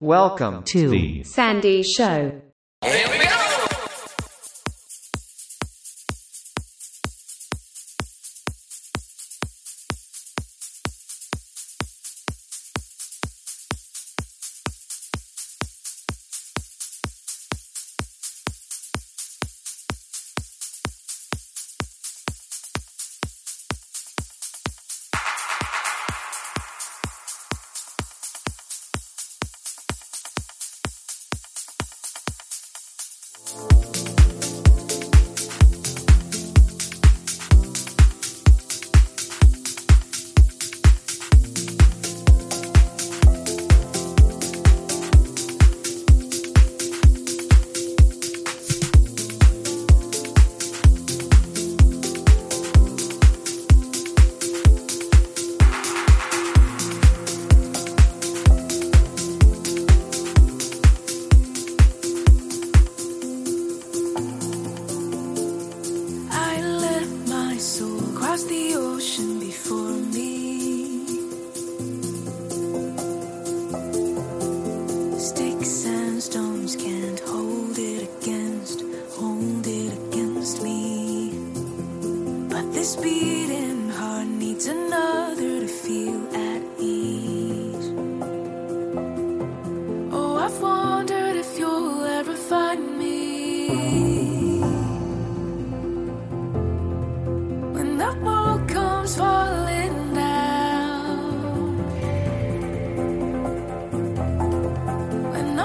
Welcome to the Sandy Show.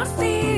When our feet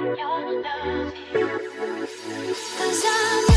your love is cause i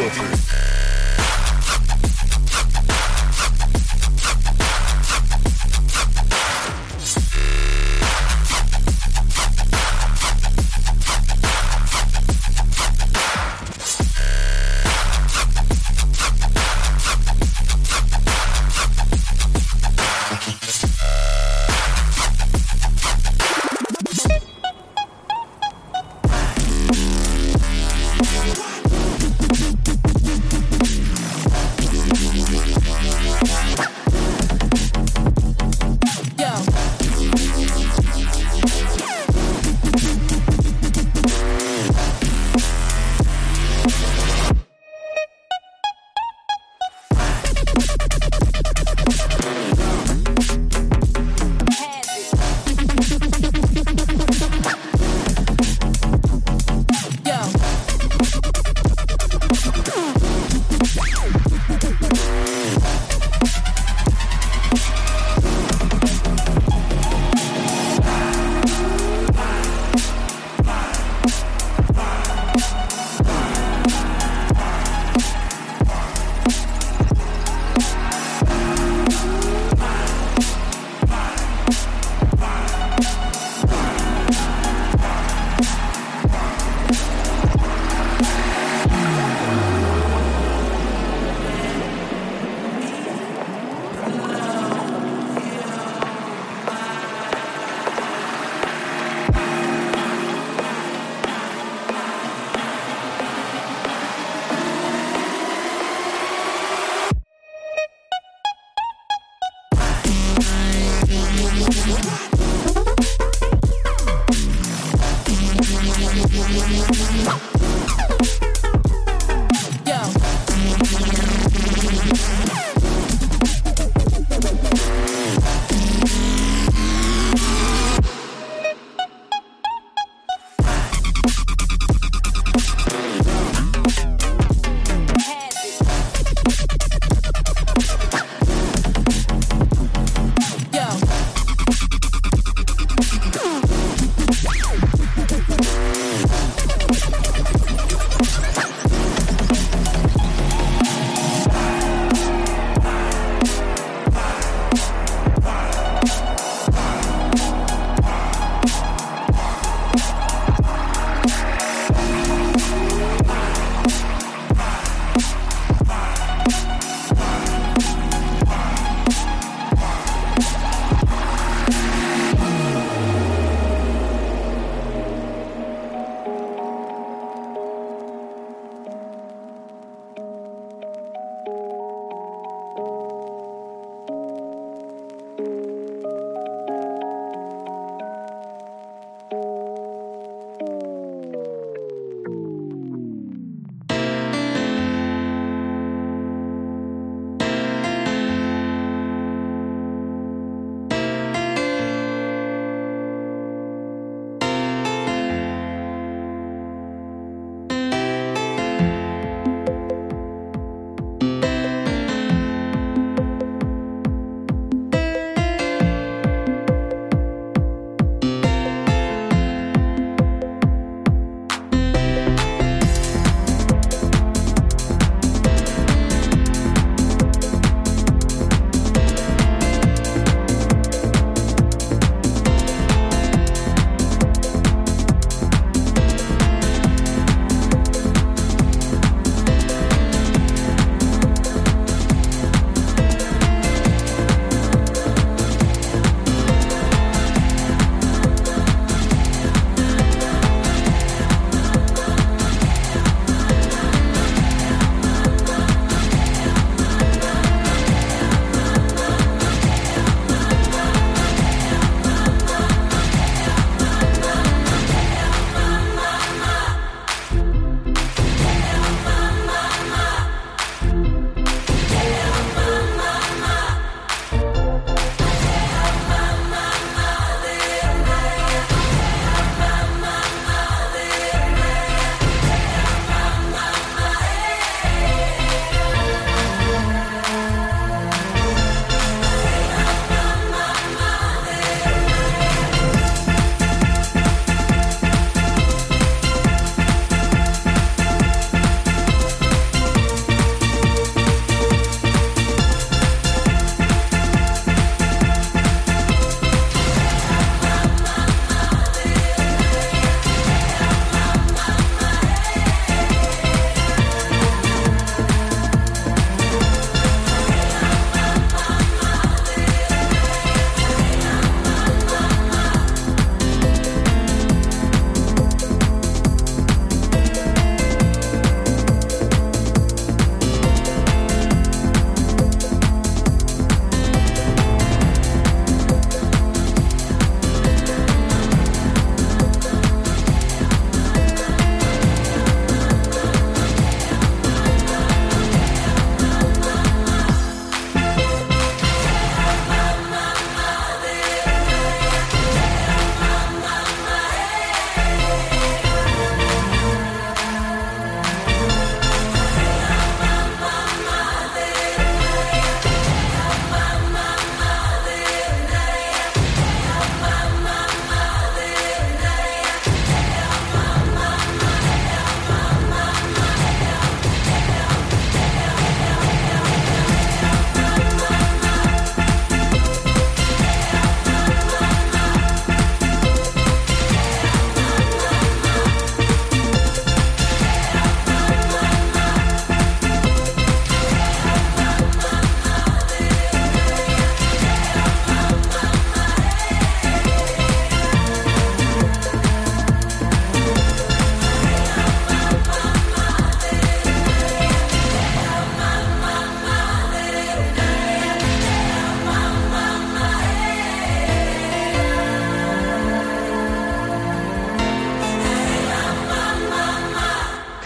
Guilty.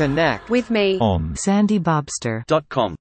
Connect with me on sandybobster.com.